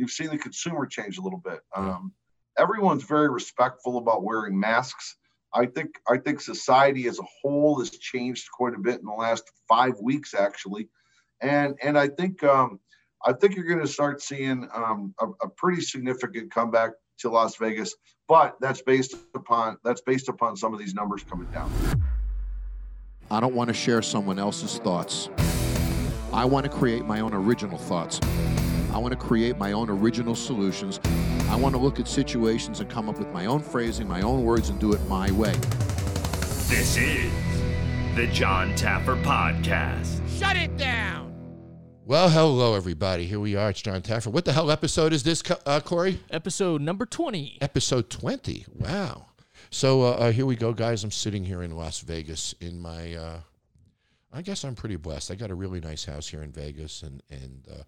you've seen the consumer change a little bit. Um, everyone's very respectful about wearing masks. I think I think society as a whole has changed quite a bit in the last five weeks, actually, and and I think um, I think you're going to start seeing um, a, a pretty significant comeback to Las Vegas, but that's based upon that's based upon some of these numbers coming down. I don't want to share someone else's thoughts. I want to create my own original thoughts. I want to create my own original solutions. I want to look at situations and come up with my own phrasing, my own words, and do it my way. This is the Jon Taffer Podcast. Shut it down. Well, hello, everybody. Here we are. It's Jon Taffer. What the hell episode is this, uh, Corey? Episode number 20. Episode 20. Wow. So uh, uh, here we go, guys. I'm sitting here in Las Vegas in my. Uh, I guess I'm pretty blessed. I got a really nice house here in Vegas, and and uh,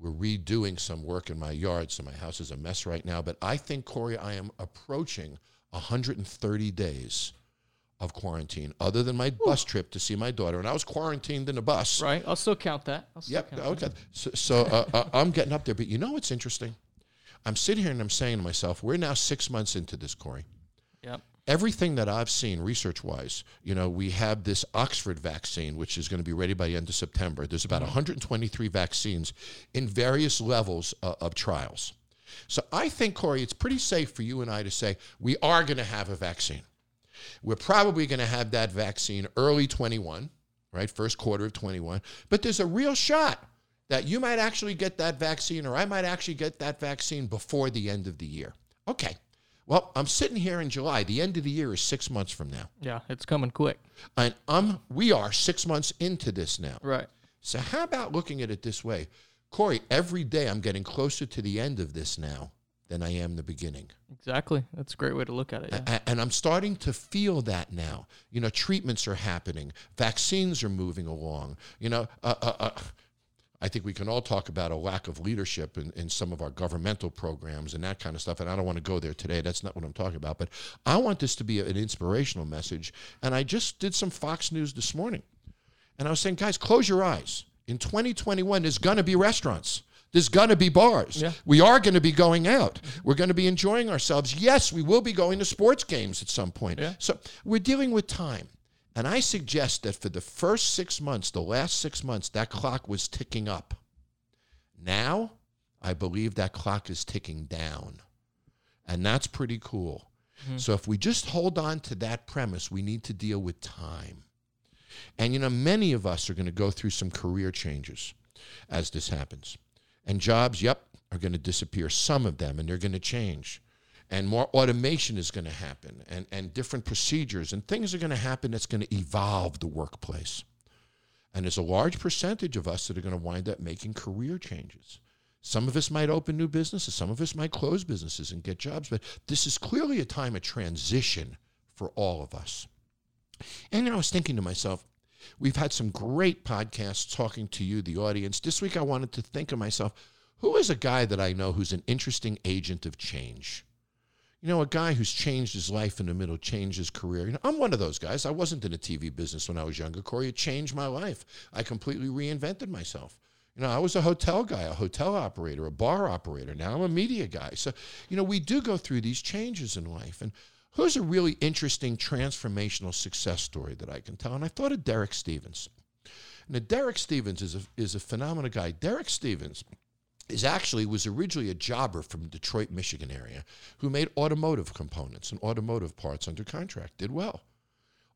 we're redoing some work in my yard, so my house is a mess right now. But I think, Corey, I am approaching 130 days of quarantine, other than my bus trip to see my daughter, and I was quarantined in a bus. Right. I'll still count that. I'll still Yep. count Okay. that. So, so uh, uh, I'm getting up there, but you know what's interesting? I'm sitting here and I'm saying to myself, we're now six months into this, Corey. Yep. Everything that I've seen research wise, you know, we have this Oxford vaccine, which is going to be ready by the end of September. There's about 123 vaccines in various levels uh, of trials. So I think, Corey, it's pretty safe for you and I to say we are going to have a vaccine. We're probably going to have that vaccine early 21, right? First quarter of 21. But there's a real shot that you might actually get that vaccine or I might actually get that vaccine before the end of the year. Okay. Well, I'm sitting here in July. The end of the year is six months from now. Yeah, it's coming quick. And um, we are six months into this now. Right. So how about looking at it this way? Corey, every day I'm getting closer to the end of this now than I am the beginning. Exactly. That's a great way to look at it. Yeah. And I'm starting to feel that now. You know, treatments are happening, vaccines are moving along. You know, uh, uh, uh, I think we can all talk about a lack of leadership in, in some of our governmental programs and that kind of stuff. And I don't want to go there today. That's not what I'm talking about. But I want this to be an inspirational message. And I just did some Fox News this morning. And I was saying, guys, close your eyes. In 2021, there's going to be restaurants. There's going to be bars. Yeah. We are going to be going out. We're going to be enjoying ourselves. Yes, we will be going to sports games at some point. Yeah. So we're dealing with time. And I suggest that for the first six months, the last six months, that clock was ticking up. Now, I believe that clock is ticking down. And that's pretty cool. Mm-hmm. So if we just hold on to that premise, we need to deal with time. And you know, many of us are going to go through some career changes as this happens. And jobs, yep, are going to disappear, some of them, and they're going to change. And more automation is going to happen, and, and different procedures and things are going to happen that's going to evolve the workplace. And there's a large percentage of us that are going to wind up making career changes. Some of us might open new businesses, some of us might close businesses and get jobs, but this is clearly a time of transition for all of us. And I was thinking to myself, we've had some great podcasts talking to you, the audience. This week I wanted to think of myself, who is a guy that I know who's an interesting agent of change? You know, a guy who's changed his life in the middle, changed his career. You know, I'm one of those guys. I wasn't in the TV business when I was younger, Corey. It changed my life. I completely reinvented myself. You know, I was a hotel guy, a hotel operator, a bar operator. Now I'm a media guy. So, you know, we do go through these changes in life. And who's a really interesting transformational success story that I can tell? And I thought of Derek Stevens. Now, Derek Stevens is a, is a phenomenal guy. Derek Stevens is actually was originally a jobber from Detroit, Michigan area who made automotive components and automotive parts under contract. Did well.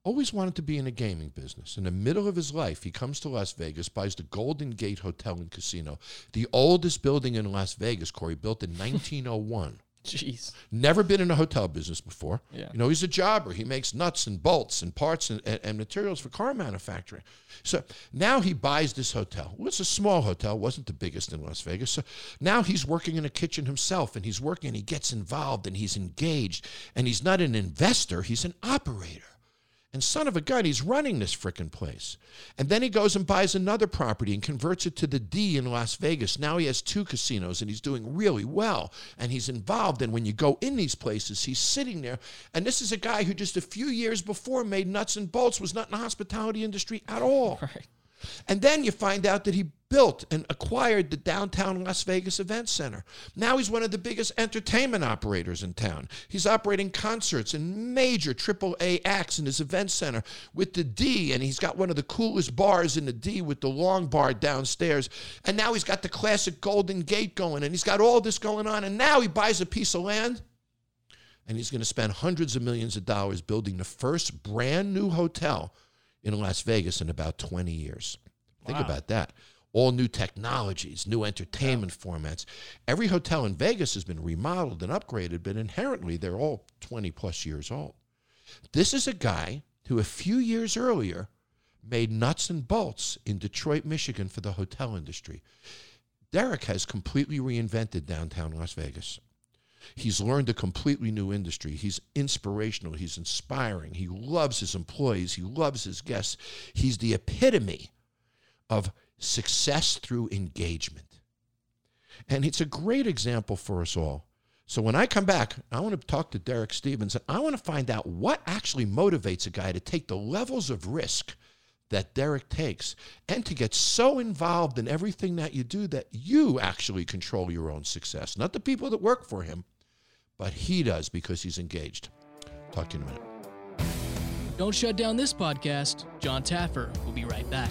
Always wanted to be in the gaming business. In the middle of his life, he comes to Las Vegas, buys the Golden Gate Hotel and Casino, the oldest building in Las Vegas, Corey, built in 1901. Jeez. Never been in a hotel business before. Yeah. You know, he's a jobber. He makes nuts and bolts and parts and, and, and materials for car manufacturing. So now he buys this hotel. Well, it's a small hotel, wasn't the biggest in Las Vegas. So now he's working in a kitchen himself and he's working and he gets involved and he's engaged. And he's not an investor, he's an operator. And son of a gun, he's running this frickin' place. And then he goes and buys another property and converts it to the D in Las Vegas. Now he has two casinos and he's doing really well. And he's involved. And when you go in these places, he's sitting there. And this is a guy who just a few years before made nuts and bolts, was not in the hospitality industry at all. Right. And then you find out that he built and acquired the downtown Las Vegas Event Center. Now he's one of the biggest entertainment operators in town. He's operating concerts and major AAA acts in his event center with the D, and he's got one of the coolest bars in the D with the long bar downstairs. And now he's got the classic Golden Gate going, and he's got all this going on. And now he buys a piece of land and he's going to spend hundreds of millions of dollars building the first brand new hotel in Las Vegas in about 20 years. Think about that. All new technologies, new entertainment formats. Every hotel in Vegas has been remodeled and upgraded, but inherently they're all 20 plus years old. This is a guy who a few years earlier made nuts and bolts in Detroit, Michigan for the hotel industry. Derek has completely reinvented downtown Las Vegas. He's learned a completely new industry. He's inspirational. He's inspiring. He loves his employees. He loves his guests. He's the epitome of success through engagement. And it's a great example for us all. So when I come back, I want to talk to Derek Stevens. and I want to find out what actually motivates a guy to take the levels of risk that Derek takes and to get so involved in everything that you do that you actually control your own success. Not the people that work for him, but he does because he's engaged. Talk to you in a minute. Don't shut down this podcast. Jon Taffer will be right back.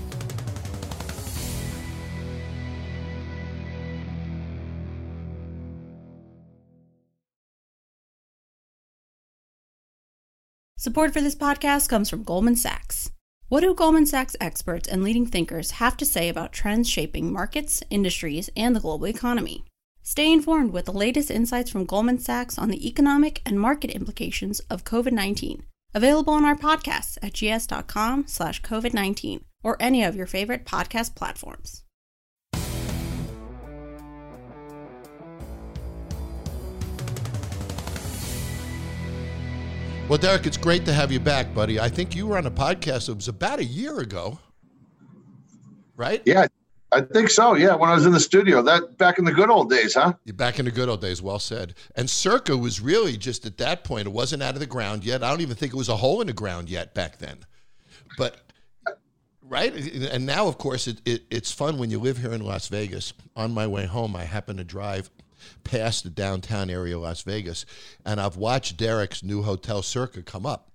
Support for this podcast comes from Goldman Sachs. What do Goldman Sachs experts and leading thinkers have to say about trends shaping markets, industries, and the global economy? Stay informed with the latest insights from Goldman Sachs on the economic and market implications of COVID-19. Available on our podcasts at gs.com slash COVID-19 or any of your favorite podcast platforms. Well, Derek, it's great to have you back, buddy. I think you were on a podcast. It was about a year ago, right? Yeah, I think so. Yeah, when I was in the studio, that back in the good old days, huh? You're back in the good old days. Well said. And Circa was really just at that point. It wasn't out of the ground yet. I don't even think it was a hole in the ground yet back then. But right, and now of course it, it, it's fun when you live here in Las Vegas. On my way home, I happen to drive past the downtown area of Las Vegas, and I've watched Derek's new hotel Circa come up.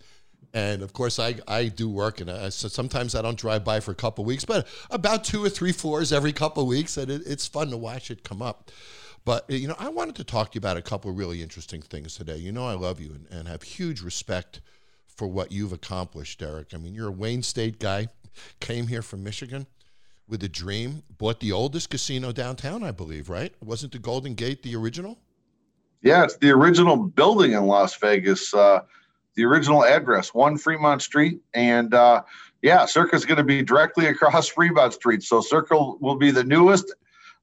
And of course, I, I do work, and I, so sometimes I don't drive by for a couple weeks, but about two or three floors every couple weeks, and it, it's fun to watch it come up. But you know, I wanted to talk to you about a couple of really interesting things today. You know, I love you and, and have huge respect for what you've accomplished, Derek. I mean, you're a Wayne State guy, came here from Michigan with a dream, bought the oldest casino downtown, I believe, right? Wasn't the Golden Gate the original? Yeah, it's the original building in Las Vegas. Uh, the original address, one Fremont Street, and uh, yeah, is going to be directly across Fremont Street. So Circa will be the newest,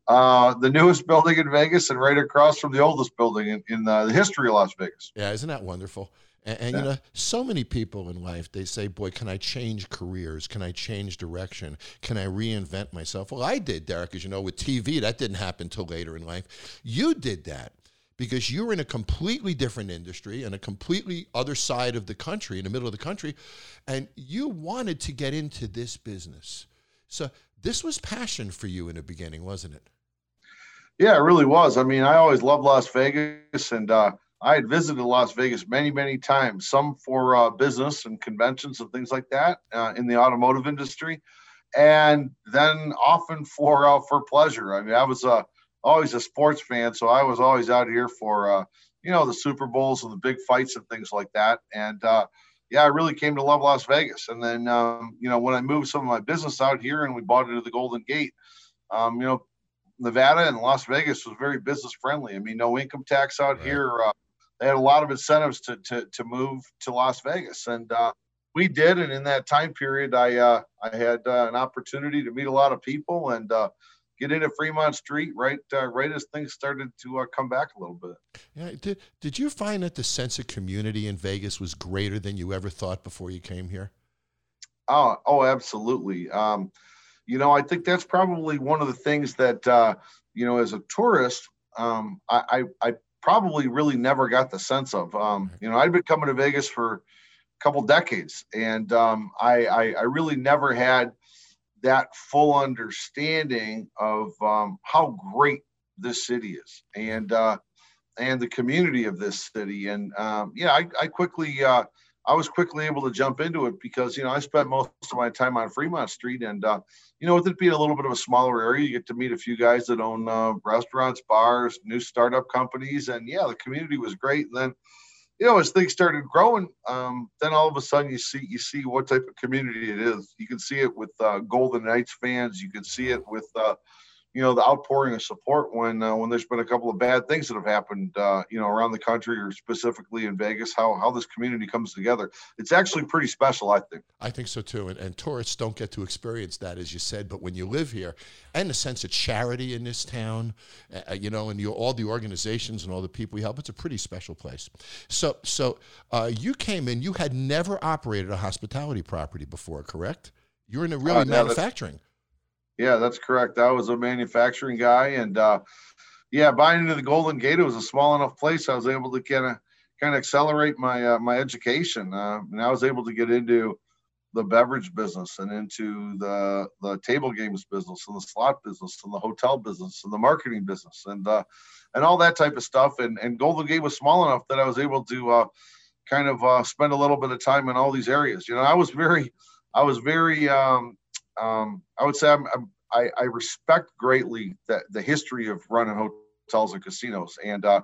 uh, the newest building in Vegas, and right across from the oldest building in, in uh, the history of Las Vegas. Yeah, isn't that wonderful? And, and Yeah. you know, so many people in life they say, "Boy, can I change careers? Can I change direction? Can I reinvent myself?" Well, I did, Derek. As you know, with TV, that didn't happen till later in life. You did that because you were in a completely different industry and a completely other side of the country, in the middle of the country, and you wanted to get into this business. So this was passion for you in the beginning, wasn't it? Yeah, it really was. I mean, I always loved Las Vegas, and uh, I had visited Las Vegas many, many times. Some for uh, business and conventions and things like that uh, in the automotive industry, and then often for uh, for pleasure. I mean, I was uh, always a sports fan, so I was always out here for uh, you know the Super Bowls and the big fights and things like that. And uh, yeah, I really came to love Las Vegas. And then um, you know when I moved some of my business out here and we bought into the Golden Gate, um, you know Nevada and Las Vegas was very business friendly. I mean, no income tax out Right. here. Uh, they had a lot of incentives to to to move to Las Vegas, and uh, we did. And in that time period, I uh, I had uh, an opportunity to meet a lot of people and uh, get into Fremont Street right uh, right as things started to uh, come back a little bit. Yeah. Did Did you find that the sense of community in Vegas was greater than you ever thought before you came here? Oh, oh, absolutely. Um, you know, I think that's probably one of the things that uh, you know, as a tourist, um, I, I, I probably really never got the sense of. Um, you know, I'd been coming to Vegas for a couple decades, and um, I, I, I really never had that full understanding of um, how great this city is and uh, and the community of this city. And um, yeah, I, I quickly uh, I was quickly able to jump into it because you know I spent most of my time on Fremont Street, and uh, you know with it being a little bit of a smaller area, you get to meet a few guys that own uh, restaurants, bars, new startup companies, and yeah, the community was great. And then you know, as things started growing, um, then all of a sudden you see you see what type of community it is. You can see it with uh, Golden Knights fans. You can see it with uh, you know the outpouring of support when uh, when there's been a couple of bad things that have happened uh, you know around the country or specifically in Vegas how how this community comes together. It's actually pretty special I think. I think so too and, and tourists don't get to experience that as you said but when you live here and the sense of charity in this town uh, you know and you, all the organizations and all the people you help it's a pretty special place. So so uh, you came in you had never operated a hospitality property before correct? You're in a really Uh, manufacturing Yeah, that's correct. I was a manufacturing guy, and uh, yeah, buying into the Golden Gate, it was a small enough place. I was able to kind of kind of accelerate my uh, my education, uh, and I was able to get into the beverage business and into the the table games business and the slot business and the hotel business and the marketing business and uh, and all that type of stuff. And and Golden Gate was small enough that I was able to uh, kind of uh, spend a little bit of time in all these areas. You know, I was very, I was very, um, um, I would say I'm, I'm, I, I respect greatly the, the history of running hotels and casinos, and uh,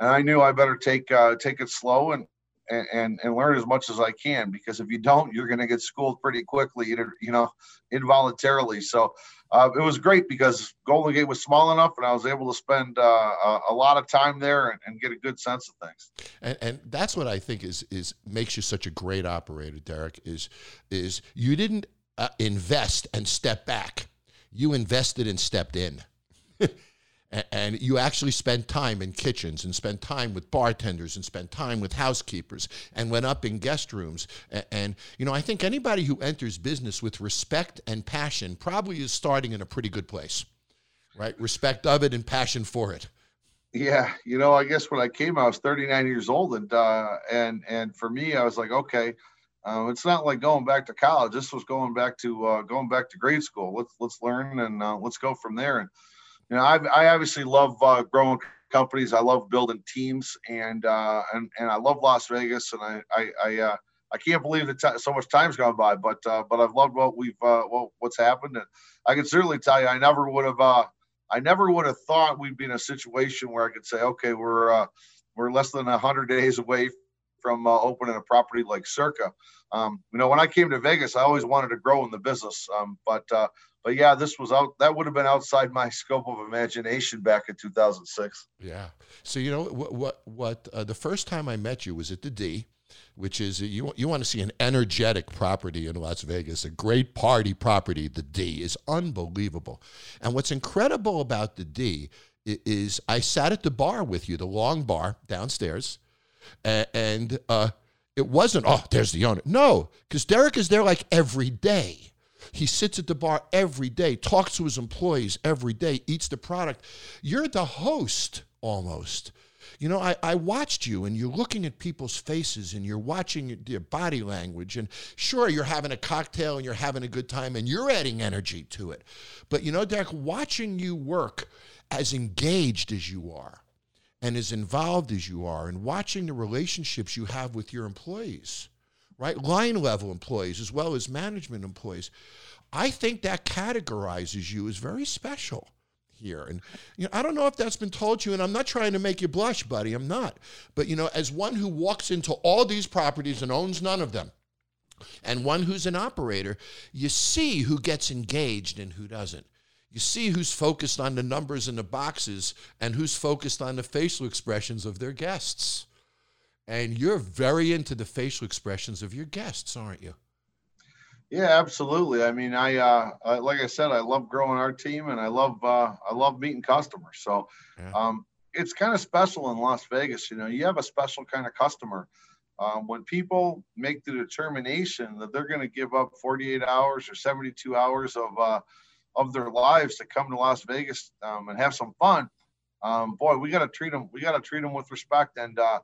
and I knew I better take uh, take it slow and. And, and learn as much as I can because if you don't, you're going to get schooled pretty quickly, you know, involuntarily. So uh, it was great because Golden Gate was small enough, and I was able to spend uh, a, a lot of time there and, and get a good sense of things. and, and that's what I think is is makes you such a great operator, Derek. Is is you didn't uh, invest and step back, you invested and stepped in, and you actually spent time in kitchens and spent time with bartenders and spent time with housekeepers and went up in guest rooms. A- And you know, I think anybody who enters business with respect and passion probably is starting in a pretty good place, right? Respect of it and passion for it. Yeah, you know, I guess when I came, I was 39 years old, and uh, and and for me, I was like, okay, um, it's not like going back to college. This was going back to uh, going back to grade school. Let's let's learn and uh, let's go from there. And you know, I I obviously love uh, growing companies. I love building teams, and uh, and and I love Las Vegas, and I I I, uh, I can't believe that ti so much time's gone by. But uh, but I've loved what we've uh, what, what's happened, and I can certainly tell you, I never would have. Uh, I never would have thought we'd be in a situation where I could say, okay, we're uh, we're less than hundred days away from uh, opening a property like Circa. Um, you know, when I came to Vegas, I always wanted to grow in the business, um, but uh, but yeah, this was out. That would have been outside my scope of imagination back in 2006. Yeah. So you know what? What? What? Uh, the first time I met you was at the D, which is you. You want to see an energetic property in Las Vegas, a great party property. The D is unbelievable, and what's incredible about the D is I sat at the bar with you, the long bar downstairs, and uh, it wasn't. Oh, there's the owner. No, because Derek is there like every day. He sits at the bar every day, talks to his employees every day, eats the product. You're the host almost. You know, I, I watched you and you're looking at people's faces and you're watching their body language. And sure, you're having a cocktail and you're having a good time and you're adding energy to it. But you know, Derek, watching you work as engaged as you are and as involved as you are and watching the relationships you have with your employees, right? Line level employees as well as management employees. I think that categorizes you as very special here. And you know, I don't know if that's been told to you, and I'm not trying to make you blush, buddy. I'm not. But you know, as one who walks into all these properties and owns none of them, and one who's an operator, you see who gets engaged and who doesn't. You see who's focused on the numbers in the boxes and who's focused on the facial expressions of their guests. And you're very into the facial expressions of your guests, aren't you? Yeah, absolutely. I mean, I, uh, I like I said, I love growing our team, and I love uh, I love meeting customers. So Yeah. um, it's kind of special in Las Vegas. You know, you have a special kind of customer. Um, when people make the determination that they're going to give up 48 hours or 72 hours of uh, of their lives to come to Las Vegas um, and have some fun, um, boy, we got to treat them. We got to treat them with respect. And uh,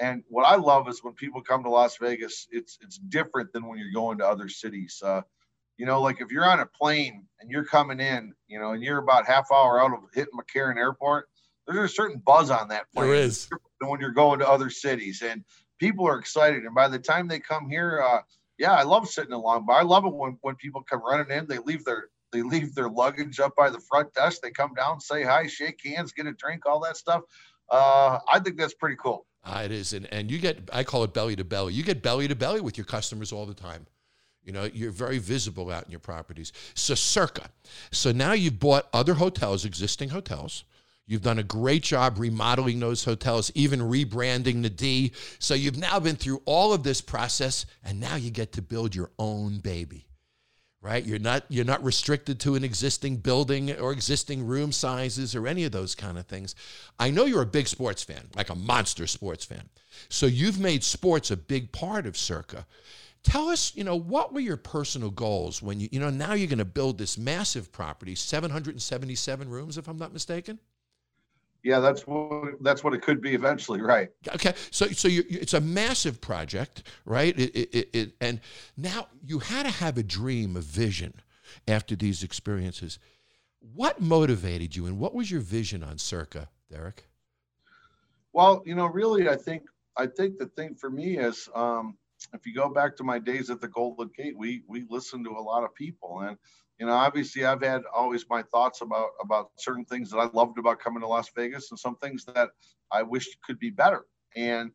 and what I love is when people come to Las Vegas, it's it's different than when you're going to other cities. Uh, you know, like if you're on a plane and you're coming in, you know, and you're about half hour out of hitting McCarran Airport, there's a certain buzz on that plane. There is. When you're going to other cities and people are excited. And by the time they come here, uh, yeah, I love sitting along, but I love it when, when people come running in, they leave their, they leave their luggage up by the front desk. They come down, say hi, shake hands, get a drink, all that stuff. Uh, I think that's pretty cool. Uh, it is, and and you get I call it belly to belly. You get belly to belly with your customers all the time. You know, you're very visible out in your properties. So circa. So now you've bought other hotels, existing hotels. You've done a great job remodeling those hotels, even rebranding the D. So you've now been through all of this process, and now you get to build your own baby right? You're not you're not restricted to an existing building or existing room sizes or any of those kind of things. I know you're a big sports fan like a monster sports fan. So you've made sports a big part of circa. Tell us you know what were your personal goals when you you know now you're going to build this massive property 777 rooms if i'm not mistaken yeah, that's what that's what it could be eventually, right? Okay, so so you, it's a massive project, right? It, it, it, and now you had to have a dream, a vision, after these experiences. What motivated you, and what was your vision on Circa, Derek? Well, you know, really, I think I think the thing for me is, um, if you go back to my days at the Golden Gate, we we listened to a lot of people, and you know, obviously I've had always my thoughts about about certain things that I loved about coming to Las Vegas and some things that I wished could be better. And,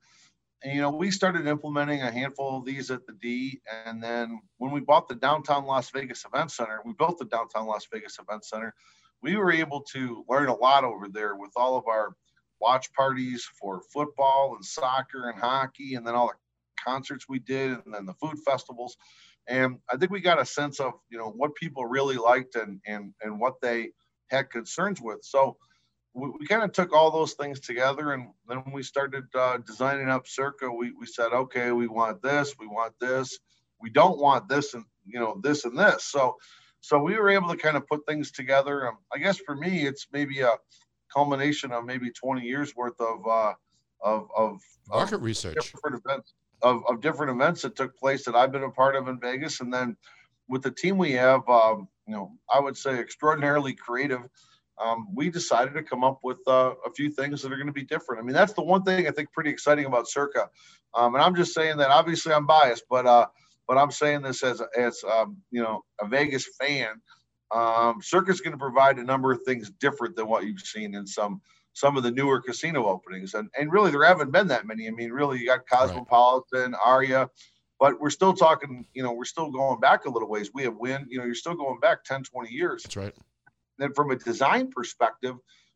and you know, we started implementing a handful of these at the D. And then when we bought the downtown Las Vegas Event Center, we built the downtown Las Vegas Event Center. We were able to learn a lot over there with all of our watch parties for football and soccer and hockey, and then all the concerts we did, and then the food festivals and I think we got a sense of you know what people really liked and and and what they had concerns with. So we, we kind of took all those things together, and then we started uh, designing up Circa. We we said, okay, we want this, we want this, we don't want this, and you know this and this. So so we were able to kind of put things together. Um, I guess for me, it's maybe a culmination of maybe 20 years worth of uh, of, of market of research, different events, of, of different events that took place that I've been a part of in Vegas. And then with the team we have, um, you know, I would say extraordinarily creative. Um, we decided to come up with uh, a few things that are going to be different. I mean, that's the one thing I think pretty exciting about Circa. Um, and I'm just saying that obviously I'm biased, but uh, but I'm saying this as as um, you know a Vegas fan. Um, Circa is going to provide a number of things different than what you've seen in some some of the newer casino openings. And and really there haven't been that many. I mean, really you got Cosmopolitan, right. Aria, but we're still talking, you know, we're still going back a little ways. We have Wynn, you know, you're still going back 10, 20 years. That's right. Then from a design perspective,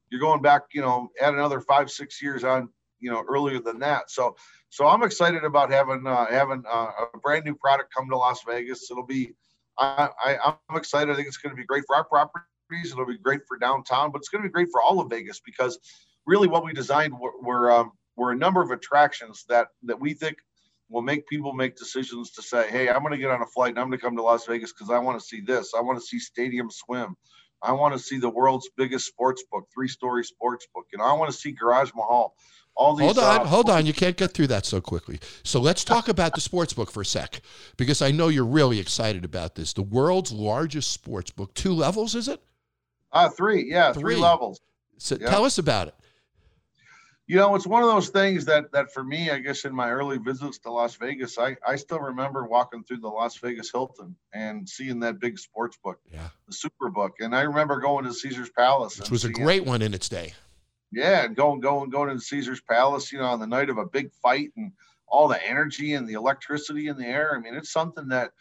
you're going back, you know, add another five, six years on, you know, earlier than that. So, so I'm excited about having uh, having uh, a brand new product come to Las Vegas. It'll be, I, I I'm excited. I think it's going to be great for our property It'll be great for downtown, but it's going to be great for all of Vegas because really what we designed were were, um, were a number of attractions that that we think will make people make decisions to say, hey, I'm going to get on a flight and I'm going to come to Las Vegas because I want to see this. I want to see Stadium Swim. I want to see the world's biggest sports book, three-story sports book. You know, I want to see Garage Mahal. All these. Hold on, uh, hold on. You can't get through that so quickly. So let's talk about the sports book for a sec, because I know you're really excited about this. The world's largest sports book, two levels, is it? Uh, three, yeah, three, three levels. So yeah. tell us about it. You know, it's one of those things that that for me, I guess in my early visits to Las Vegas, I, I still remember walking through the Las Vegas Hilton and seeing that big sports book, yeah, the Super Book, and I remember going to Caesar's Palace, which was a great one in its day. Yeah, and going going going into Caesar's Palace, you know, on the night of a big fight and all the energy and the electricity in the air. I mean, it's something that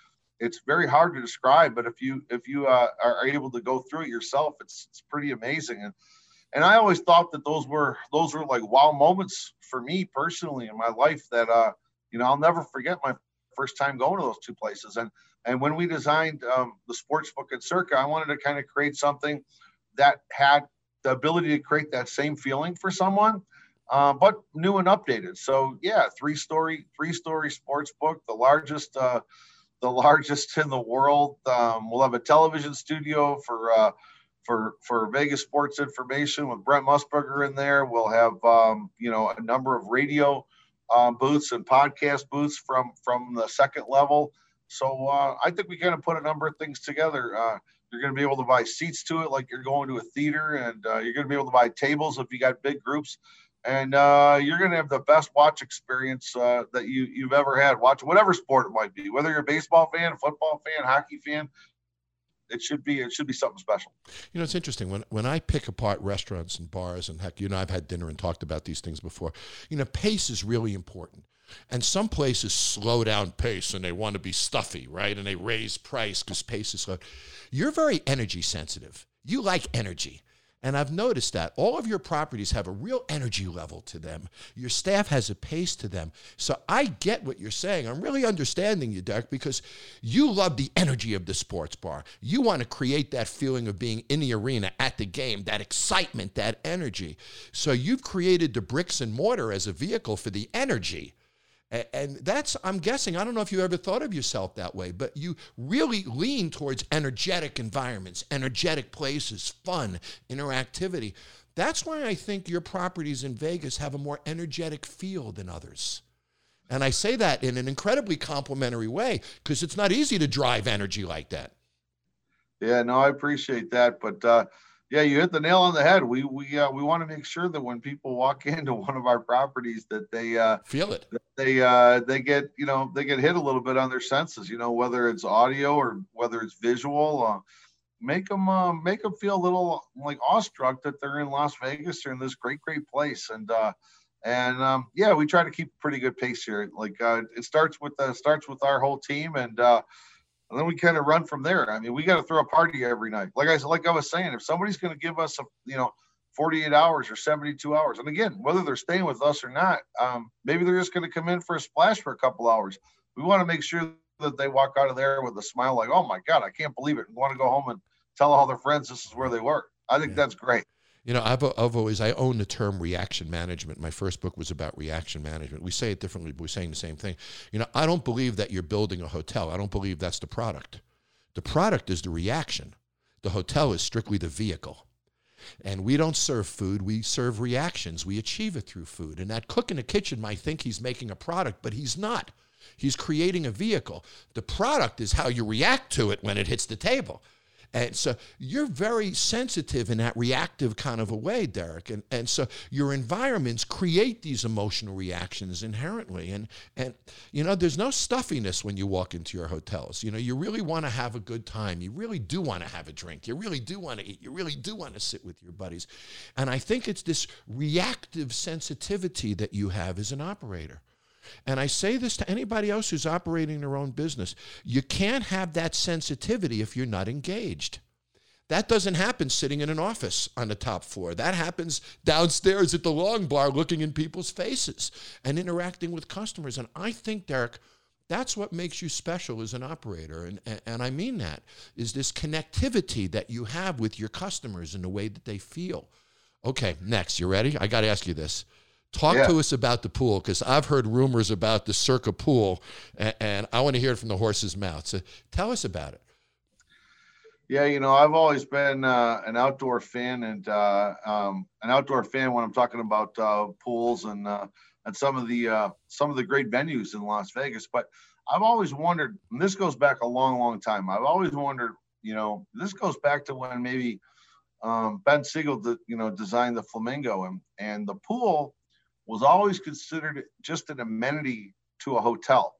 it's very hard to describe, but if you if you uh, are able to go through it yourself, it's it's pretty amazing. And and I always thought that those were those were like wow moments for me personally in my life that uh you know I'll never forget my first time going to those two places. And and when we designed um, the sports book at Circa, I wanted to kind of create something that had the ability to create that same feeling for someone. Uh, but new and updated. So yeah, three story, three story sports book, the largest uh, the largest in the world. Um, we'll have a television studio for uh, for for Vegas sports information with Brent Musburger in there. We'll have um, you know a number of radio um, booths and podcast booths from from the second level. So uh, I think we kind of put a number of things together. Uh, you're going to be able to buy seats to it like you're going to a theater, and uh, you're going to be able to buy tables if you got big groups. And uh, you're going to have the best watch experience uh, that you, you've ever had. Watch whatever sport it might be, whether you're a baseball fan, football fan, hockey fan. It should be it should be something special. You know, it's interesting when when I pick apart restaurants and bars, and heck, you know, I've had dinner and talked about these things before. You know, pace is really important. And some places slow down pace and they want to be stuffy, right? And they raise price because pace is slow. You're very energy sensitive. You like energy. And I've noticed that all of your properties have a real energy level to them. Your staff has a pace to them. So I get what you're saying. I'm really understanding you, Derek, because you love the energy of the sports bar. You want to create that feeling of being in the arena at the game, that excitement, that energy. So you've created the bricks and mortar as a vehicle for the energy. And that's, I'm guessing, I don't know if you ever thought of yourself that way, but you really lean towards energetic environments, energetic places, fun, interactivity. That's why I think your properties in Vegas have a more energetic feel than others. And I say that in an incredibly complimentary way because it's not easy to drive energy like that. Yeah, no, I appreciate that. But, uh, yeah, you hit the nail on the head. We we uh, we want to make sure that when people walk into one of our properties, that they uh, feel it. they uh, they get you know they get hit a little bit on their senses. You know whether it's audio or whether it's visual. Uh, make them uh, make them feel a little like awestruck that they're in Las Vegas. They're in this great great place, and uh, and um, yeah, we try to keep pretty good pace here. Like uh, it starts with starts with our whole team, and uh, and then we kind of run from there. I mean, we got to throw a party every night. Like I like I was saying, if somebody's going to give us a you know 48 hours or 72 hours, and again, whether they're staying with us or not, um, maybe they're just going to come in for a splash for a couple hours. We want to make sure that they walk out of there with a smile, like, "Oh my God, I can't believe it!" and want to go home and tell all their friends this is where they work. I think yeah. that's great. You know, I've, I've always, I own the term reaction management. My first book was about reaction management. We say it differently, but we're saying the same thing. You know, I don't believe that you're building a hotel. I don't believe that's the product. The product is the reaction. The hotel is strictly the vehicle. And we don't serve food, we serve reactions. We achieve it through food. And that cook in the kitchen might think he's making a product, but he's not. He's creating a vehicle. The product is how you react to it when it hits the table. And so you're very sensitive in that reactive kind of a way, Derek. And, and so your environments create these emotional reactions inherently. And, and, you know, there's no stuffiness when you walk into your hotels. You know, you really want to have a good time. You really do want to have a drink. You really do want to eat. You really do want to sit with your buddies. And I think it's this reactive sensitivity that you have as an operator. And I say this to anybody else who's operating their own business. You can't have that sensitivity if you're not engaged. That doesn't happen sitting in an office on the top floor. That happens downstairs at the long bar looking in people's faces and interacting with customers. And I think, Derek, that's what makes you special as an operator. And, and I mean that is this connectivity that you have with your customers in the way that they feel. Okay, next, you ready? I got to ask you this. Talk yeah. to us about the pool because I've heard rumors about the Circa pool, and, and I want to hear it from the horse's mouth. So tell us about it. Yeah, you know, I've always been uh, an outdoor fan, and uh, um, an outdoor fan when I'm talking about uh, pools and uh, and some of the uh, some of the great venues in Las Vegas. But I've always wondered, and this goes back a long, long time. I've always wondered, you know, this goes back to when maybe um, Ben Siegel, you know, designed the Flamingo, and and the pool was always considered just an amenity to a hotel.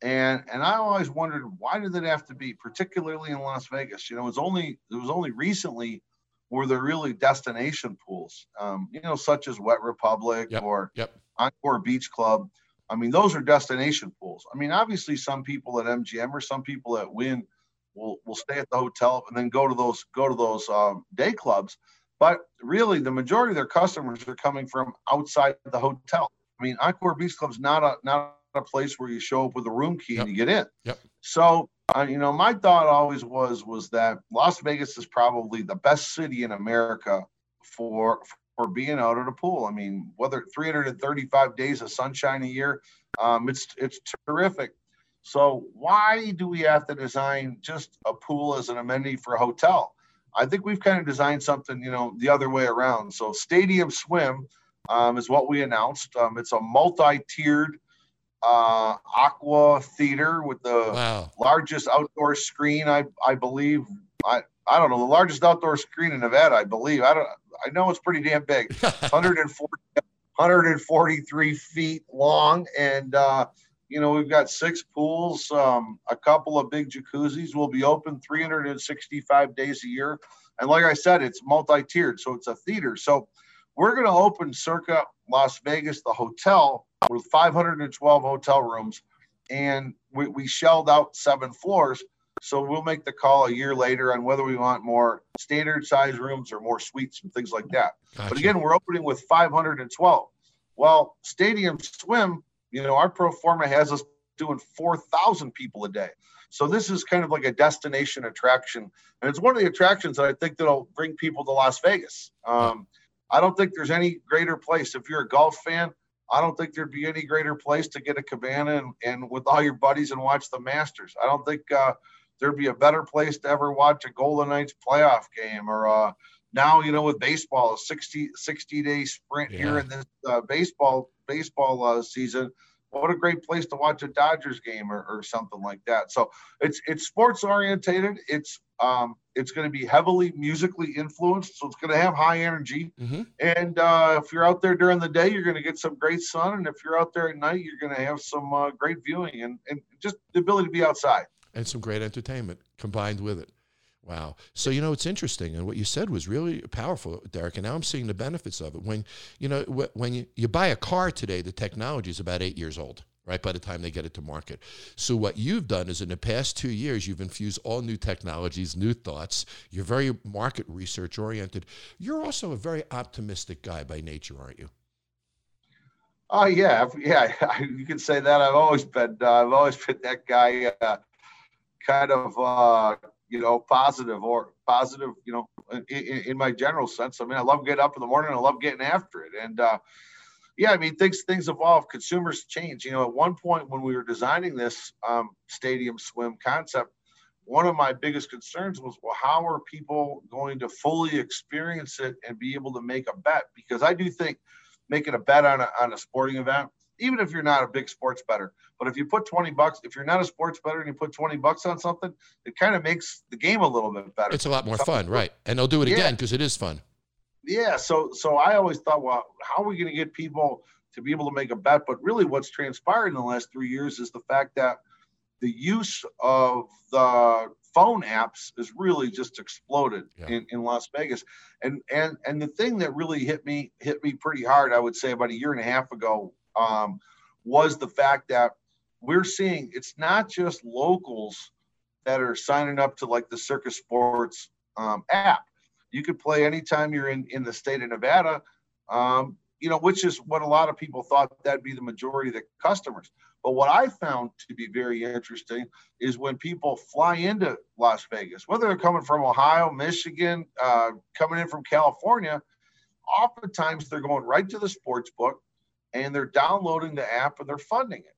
And and I always wondered why did it have to be, particularly in Las Vegas? You know, it was only it was only recently were there really destination pools, um, you know, such as Wet Republic yep. or yep. Encore Beach Club. I mean, those are destination pools. I mean, obviously, some people at MGM or some people at Wynn will will stay at the hotel and then go to those go to those um, day clubs. But really, the majority of their customers are coming from outside the hotel. I mean, Encore Beach Club's not a not a place where you show up with a room key yep. and you get in. Yep. So, uh, you know, my thought always was was that Las Vegas is probably the best city in America for for being out at a pool. I mean, whether 335 days of sunshine a year, um, it's it's terrific. So why do we have to design just a pool as an amenity for a hotel? I think we've kind of designed something, you know, the other way around. So Stadium Swim um, is what we announced. Um, it's a multi-tiered uh, Aqua Theater with the Wow. largest outdoor screen. I I believe I I don't know the largest outdoor screen in Nevada. I believe I don't. I know it's pretty damn big. 140, 143 feet long, and uh, you know we've got six pools, um, a couple of big jacuzzis. We'll be open 365 days a year, and like I said, it's multi-tiered, so it's a theater. So we're going to open circa Las Vegas, the hotel with 512 hotel rooms, and we, we shelled out seven floors. So we'll make the call a year later on whether we want more standard size rooms or more suites and things like that. Gotcha. But again, we're opening with 512. Well, Stadium Swim, you know, our pro forma has us doing 4,000 people a day. So this is kind of like a destination attraction, and it's one of the attractions that I think that'll bring people to Las Vegas. Um, I don't think there's any greater place. If you're a golf fan, I don't think there'd be any greater place to get a cabana and, and with all your buddies and watch the Masters. I don't think uh, there'd be a better place to ever watch a Golden Knights playoff game or uh, now you know with baseball a 60 60 day sprint here in this uh, baseball baseball uh, season. What a great place to watch a dodgers game or, or something like that. So it's it's sports orientated. It's um it's going to be heavily musically influenced so it's going to have high energy. Mhm. and uh, if you're out there during the day you're going to get some great sun and if you're out there at night you're going to have some uh, great viewing and, and just the ability to be outside. And some great entertainment combined with it. Wow. So you know it's interesting, and what you said was really powerful, Derek. And now I'm seeing the benefits of it. When you know when you, you buy a car today, the technology is about eight years old. Right by the time they get it to market. So what you've done is in the past two years, you've infused all new technologies, new thoughts. You're very market research oriented. You're also a very optimistic guy by nature, aren't you? Oh yeah, yeah. You can say that. I've always been. Uh, I've always been that guy, uh, kind of, uh, you know, positive or positive. You know, in, in, my general sense. I mean, I love getting up in the morning. I love getting after it. And uh, yeah, I mean, things things evolve. Consumers change. You know, at one point when we were designing this um, stadium swim concept, one of my biggest concerns was, well, how are people going to fully experience it and be able to make a bet? Because I do think making a bet on a, on a sporting event, even if you're not a big sports bettor, but if you put 20 bucks, if you're not a sports bettor and you put 20 bucks on something, it kind of makes the game a little bit better. It's a lot more fun, right? And they'll do it Yeah. again because it is fun. Yeah. So, so I always thought, well, how are we going to get people to be able to make a bet? But really what's transpired in the last three years is the fact that the use of the phone apps has really just exploded Yeah. in, in Las Vegas. And and and the thing that really hit me hit me pretty hard, I would say about a year and a half ago, um, was the fact that we're seeing it's not just locals that are signing up to like the Circa Sports um, app. You could play anytime you're in in the state of Nevada. Um, you know, which is what a lot of people thought that'd be the majority of the customers. But what I found to be very interesting is when people fly into Las Vegas, whether they're coming from Ohio, Michigan, uh, coming in from California, oftentimes they're going right to the sports book and they're downloading the app and they're funding it.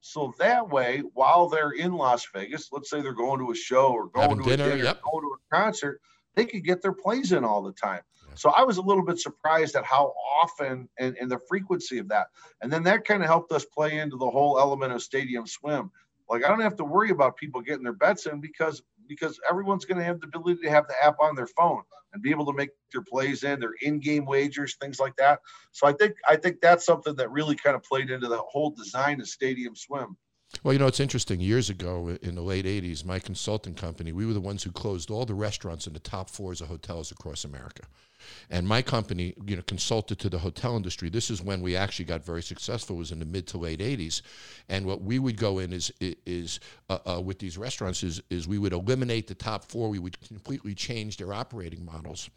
So that way, while they're in Las Vegas, let's say they're going to a show or going Having to dinner, a dinner, yep. going to a concert, they could get their plays in all the time. Yeah. So I was a little bit surprised at how often and, and the frequency of that. And then that kind of helped us play into the whole element of stadium swim. Like I don't have to worry about people getting their bets in because because everyone's going to have the ability to have the app on their phone and be able to make their plays in, their in-game wagers, things like that. So I think I think that's something that really kind of played into the whole design of stadium swim. Well, you know, it's interesting. Years ago, in the late 80s, my consulting company, we were the ones who closed all the restaurants in the top floors of hotels across America. And my company, you know, consulted to the hotel industry. This is when we actually got very successful. Was in the mid to late 80s. And what we would go in is, is uh, uh, with these restaurants is, is we would eliminate the top four. We would completely change their operating models.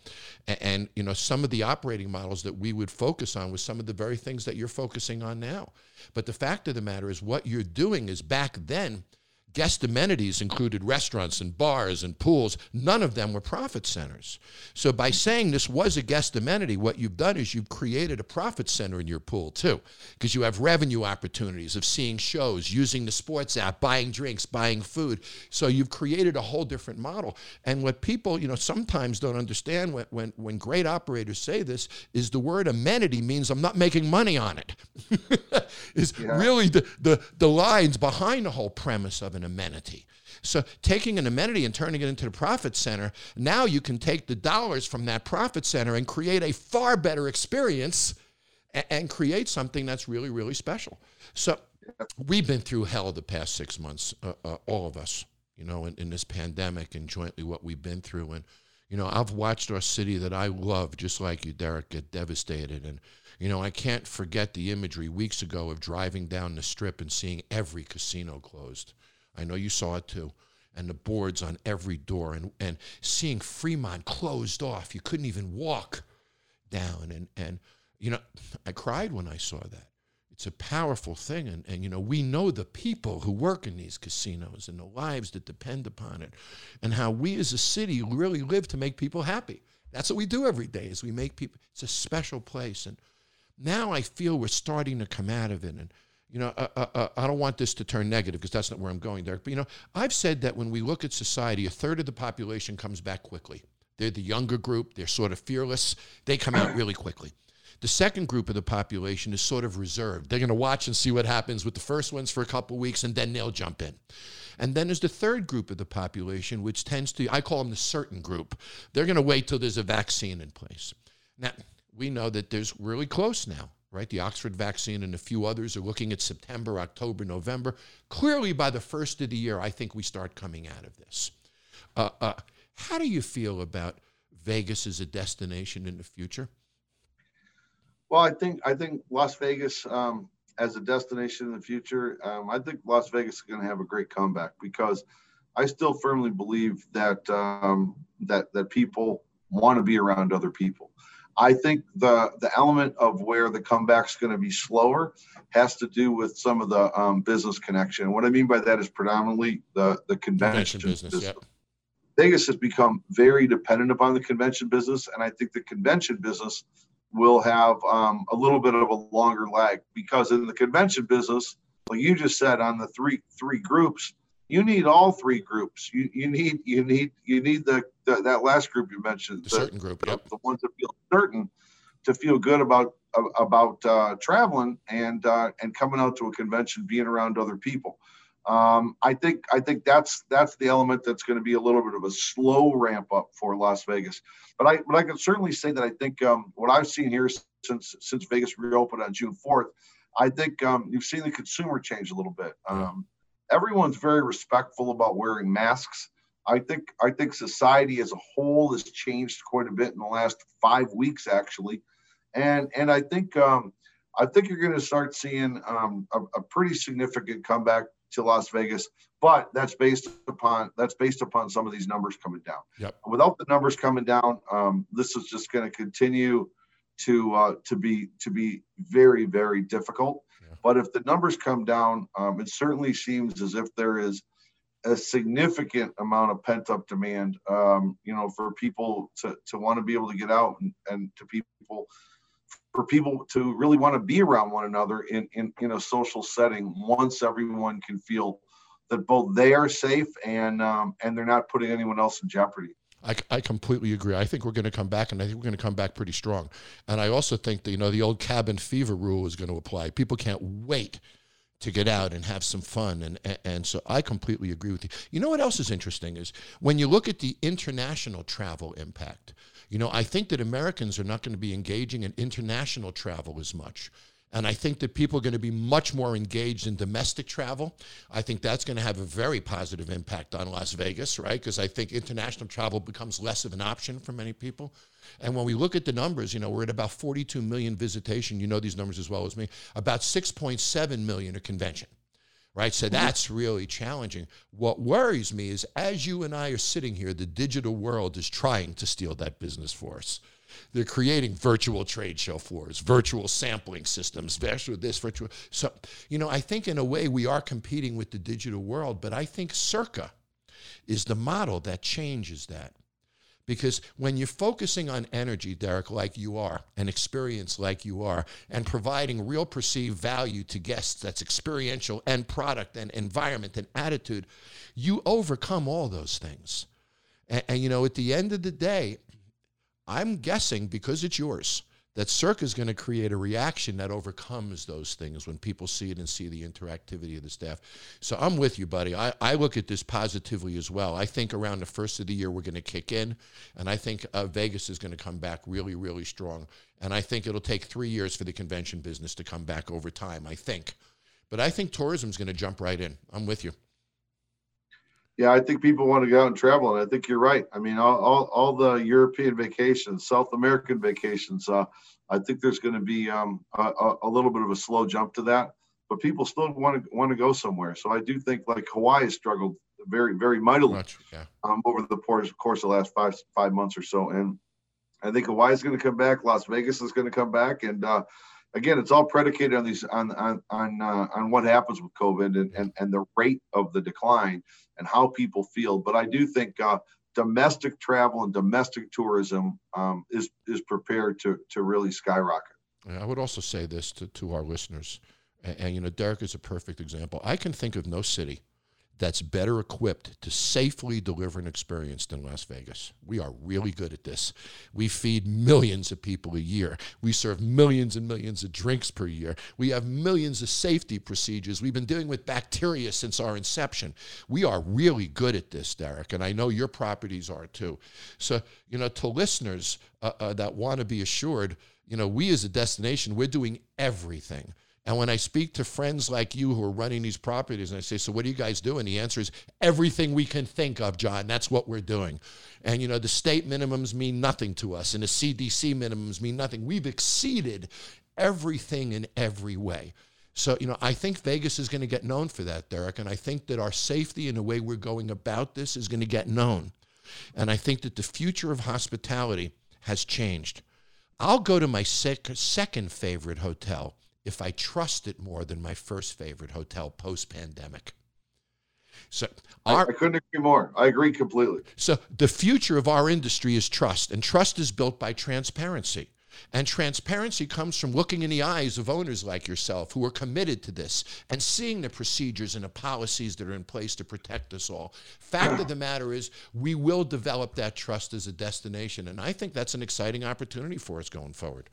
And, and, you know, some of the operating models that we would focus on was some of the very things that you're focusing on now. But the fact of the matter is, what you're doing is back then, guest amenities included restaurants and bars and pools. None of them were profit centers. So by saying this was a guest amenity, what you've done is you've created a profit center in your pool too, because you have revenue opportunities of seeing shows, using the sports app, buying drinks, buying food. So you've created a whole different model. And what people, you know, sometimes don't understand when, when, when great operators say this is the word amenity means I'm not making money on it. is Yeah. really the, the, the lines behind the whole premise of an amenity. So taking an amenity and turning it into the profit center, now you can take the dollars from that profit center and create a far better experience a- and create something that's really, really special. So we've been through hell the past six months, uh, uh, all of us, you know, in, in this pandemic and jointly what we've been through. And, you know, I've watched our city that I love, just like you, Derek, get devastated. And, you know, I can't forget the imagery weeks ago of driving down the strip and seeing every casino closed. I know you saw it too. And the boards on every door and, and seeing Fremont closed off. You couldn't even walk down. And, and, you know, I cried when I saw that. It's a powerful thing. And, and, you know, we know the people who work in these casinos and the lives that depend upon it and how we as a city really live to make people happy. That's what we do every day is we make people, it's a special place. And now I feel we're starting to come out of it. And, you know, uh, uh, uh, I don't want this to turn negative because that's not where I'm going, Derek. But, you know, I've said that when we look at society, a third of the population comes back quickly. They're the younger group, they're sort of fearless, they come out really quickly. The second group of the population is sort of reserved. They're going to watch and see what happens with the first ones for a couple weeks, and then they'll jump in. And then there's the third group of the population, which tends to, I call them the certain group. They're going to wait till there's a vaccine in place. Now, we know that there's really close now, right? The Oxford vaccine and a few others are looking at September, October, November. Clearly, by the first of the year, I think we start coming out of this. Uh, uh, how do you feel about Vegas as a destination in the future? Well, I think I think Las Vegas um, as a destination in the future. Um, I think Las Vegas is going to have a great comeback because I still firmly believe that um, that that people want to be around other people. I think the the element of where the comeback's going to be slower has to do with some of the um, business connection. What I mean by that is predominantly the the convention, Convention business, yep. Vegas has become very dependent upon the convention business, and I think the convention business will have um, a little bit of a longer lag because in the convention business, like you just said, on the three three groups, you need all three groups. You you need you need you need the, the that last group you mentioned, The certain group, the, yep. the ones that feel certain to feel good about about uh, traveling and uh, and coming out to a convention, being around other people. Um, I think I think that's that's the element that's going to be a little bit of a slow ramp up for Las Vegas. But I but I can certainly say that I think um, what I've seen here since since Vegas reopened on June fourth, I think um, you've seen the consumer change a little bit. Um, everyone's very respectful about wearing masks. I think I think society as a whole has changed quite a bit in the last five weeks actually, and and I think um, I think you're going to start seeing um, a, a pretty significant comeback to Las Vegas, but that's based upon that's based upon some of these numbers coming down. Yep. Without the numbers coming down, um, this is just going to continue to uh, to be to be very very difficult. Yeah. But if the numbers come down, um, it certainly seems as if there is a significant amount of pent up demand. Um, you know, for people to to want to be able to get out and, and to people for people to really want to be around one another in, in, in a social setting once everyone can feel that both they are safe and um, and they're not putting anyone else in jeopardy. I, I completely agree. I think we're going to come back, and I think we're going to come back pretty strong. And I also think that you know the old cabin fever rule is going to apply. People can't wait to get out and have some fun, and, and and so I completely agree with you. You know what else is interesting is when you look at the international travel impact. You know, I think that Americans are not going to be engaging in international travel as much. And I think that people are going to be much more engaged in domestic travel. I think that's going to have a very positive impact on Las Vegas, right? Because I think international travel becomes less of an option for many people. And when we look at the numbers, you know, we're at about 42 million visitation. You know these numbers as well as me. About 6.7 million a convention right? So mm-hmm. that's really challenging. What worries me is as you and I are sitting here, the digital world is trying to steal that business for us. They're creating virtual trade show floors, virtual sampling systems, virtual this, virtual. So, you know, I think in a way we are competing with the digital world, but I think Circa is the model that changes that. Because when you're focusing on energy, Derek, like you are, and experience like you are, and providing real perceived value to guests that's experiential and product and environment and attitude, you overcome all those things. And, and, you know, at the end of the day, I'm guessing because it's yours that Circa is going to create a reaction that overcomes those things when people see it and see the interactivity of the staff. So I'm with you, buddy. I, I look at this positively as well. I think around the first of the year we're going to kick in, and I think uh, Vegas is going to come back really, really strong. And I think it'll take three years for the convention business to come back over time. I think, but I think tourism is going to jump right in. I'm with you. Yeah, I think people want to go out and travel, and I think you're right. I mean, all, all, all the European vacations, South American vacations, uh, I think there's going to be um, a, a, little bit of a slow jump to that, but people still want to want to go somewhere. So I do think like Hawaii has struggled very, very mightily Much, yeah. um, over the course, course of the last five five months or so, and I think Hawaii is going to come back. Las Vegas is going to come back, and uh, again, it's all predicated on these on on on, uh, on what happens with COVID and, and and the rate of the decline and how people feel. But I do think uh, domestic travel and domestic tourism um, is is prepared to to really skyrocket. I would also say this to, to our listeners, and, and you know, Derek is a perfect example. I can think of no city that's better equipped to safely deliver an experience than Las Vegas. We are really good at this. We feed millions of people a year. We serve millions and millions of drinks per year. We have millions of safety procedures. We've been dealing with bacteria since our inception. We are really good at this, Derek, and I know your properties are too. So, you know, to listeners uh, uh, that want to be assured, you know, we as a destination, we're doing everything and when I speak to friends like you who are running these properties and I say, So what are you guys doing? The answer is everything we can think of, Jon. That's what we're doing. And you know, the state minimums mean nothing to us, and the CDC minimums mean nothing. We've exceeded everything in every way. So, you know, I think Vegas is going to get known for that, Derek. And I think that our safety and the way we're going about this is going to get known. And I think that the future of hospitality has changed. I'll go to my sec- second favorite hotel if I trust it more than my first favorite hotel post pandemic. So our, I, couldn't agree more. I agree completely. So the future of our industry is trust, and trust is built by transparency. And transparency comes from looking in the eyes of owners like yourself who are committed to this and seeing the procedures and the policies that are in place to protect us all. Fact of the matter is, we will develop that trust as a destination. And I think that's an exciting opportunity for us going forward.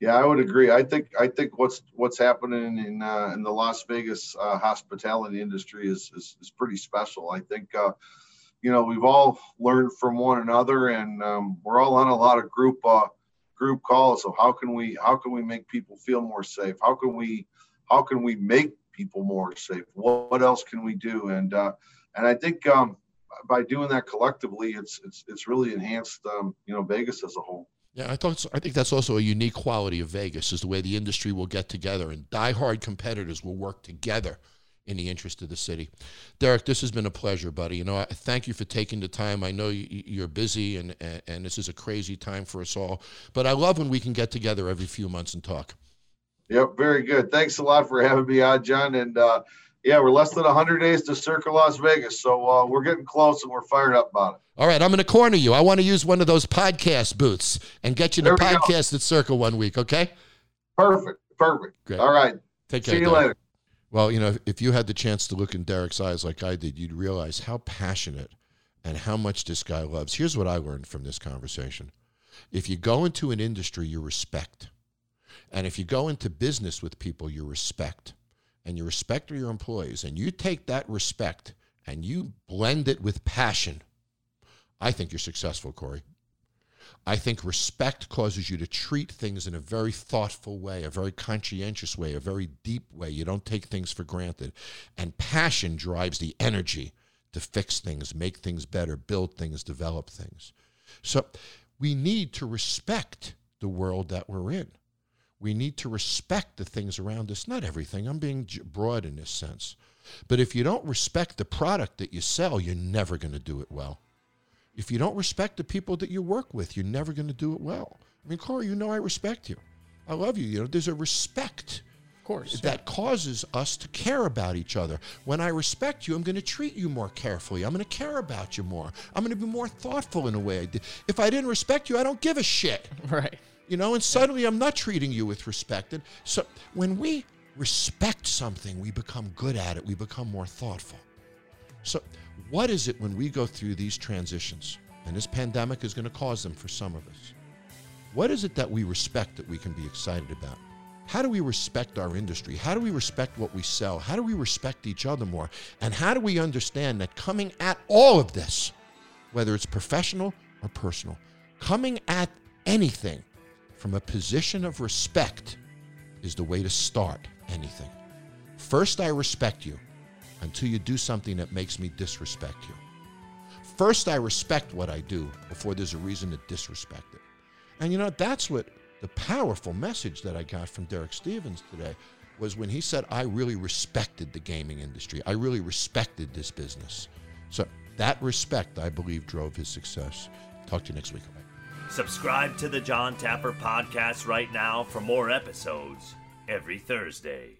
Yeah, I would agree. I think I think what's what's happening in uh, in the Las Vegas uh, hospitality industry is, is, is pretty special. I think uh, you know we've all learned from one another, and um, we're all on a lot of group uh, group calls. So how can we how can we make people feel more safe? How can we how can we make people more safe? What, what else can we do? And uh, and I think um, by doing that collectively, it's it's it's really enhanced um, you know Vegas as a whole. Yeah, I thought I think that's also a unique quality of Vegas is the way the industry will get together and die-hard competitors will work together in the interest of the city. Derek, this has been a pleasure, buddy. You know, I thank you for taking the time. I know you're busy and, and, and this is a crazy time for us all, but I love when we can get together every few months and talk. Yep, very good. Thanks a lot for having me on, Jon. And uh, yeah, we're less than 100 days to Circa Las Vegas, so uh, we're getting close and we're fired up about it. All right, I'm going to corner you. I want to use one of those podcast booths and get you to podcast go. at Circa one week, okay? Perfect, perfect. Great. All right. Take care. See you Derek. later. Well, you know, if you had the chance to look in Derek's eyes like I did, you'd realize how passionate and how much this guy loves. Here's what I learned from this conversation. If you go into an industry, you respect. And if you go into business with people, you respect and you respect your employees and you take that respect and you blend it with passion, I think you're successful, Corey. I think respect causes you to treat things in a very thoughtful way, a very conscientious way, a very deep way. You don't take things for granted. And passion drives the energy to fix things, make things better, build things, develop things. So we need to respect the world that we're in we need to respect the things around us. Not everything, I'm being broad in this sense. But if you don't respect the product that you sell, you're never going to do it well. If you don't respect the people that you work with, you're never going to do it well. I mean, Corey, you know I respect you. I love you. You know, there's a respect of course, that yeah. causes us to care about each other. When I respect you, I'm going to treat you more carefully. I'm going to care about you more. I'm going to be more thoughtful in a way I did. If I didn't respect you, I don't give a shit. Right you know, and suddenly I'm not treating you with respect. And so when we respect something, we become good at it, we become more thoughtful. So, what is it when we go through these transitions? And this pandemic is going to cause them for some of us. What is it that we respect that we can be excited about? How do we respect our industry? How do we respect what we sell? How do we respect each other more? And how do we understand that coming at all of this, whether it's professional or personal, coming at anything from a position of respect is the way to start anything. First, I respect you until you do something that makes me disrespect you. First, I respect what I do before there's a reason to disrespect it. And you know, that's what the powerful message that I got from Derek Stevens today was when he said, I really respected the gaming industry. I really respected this business. So that respect, I believe, drove his success. Talk to you next week. Subscribe to the Jon Taffer podcast right now for more episodes every Thursday.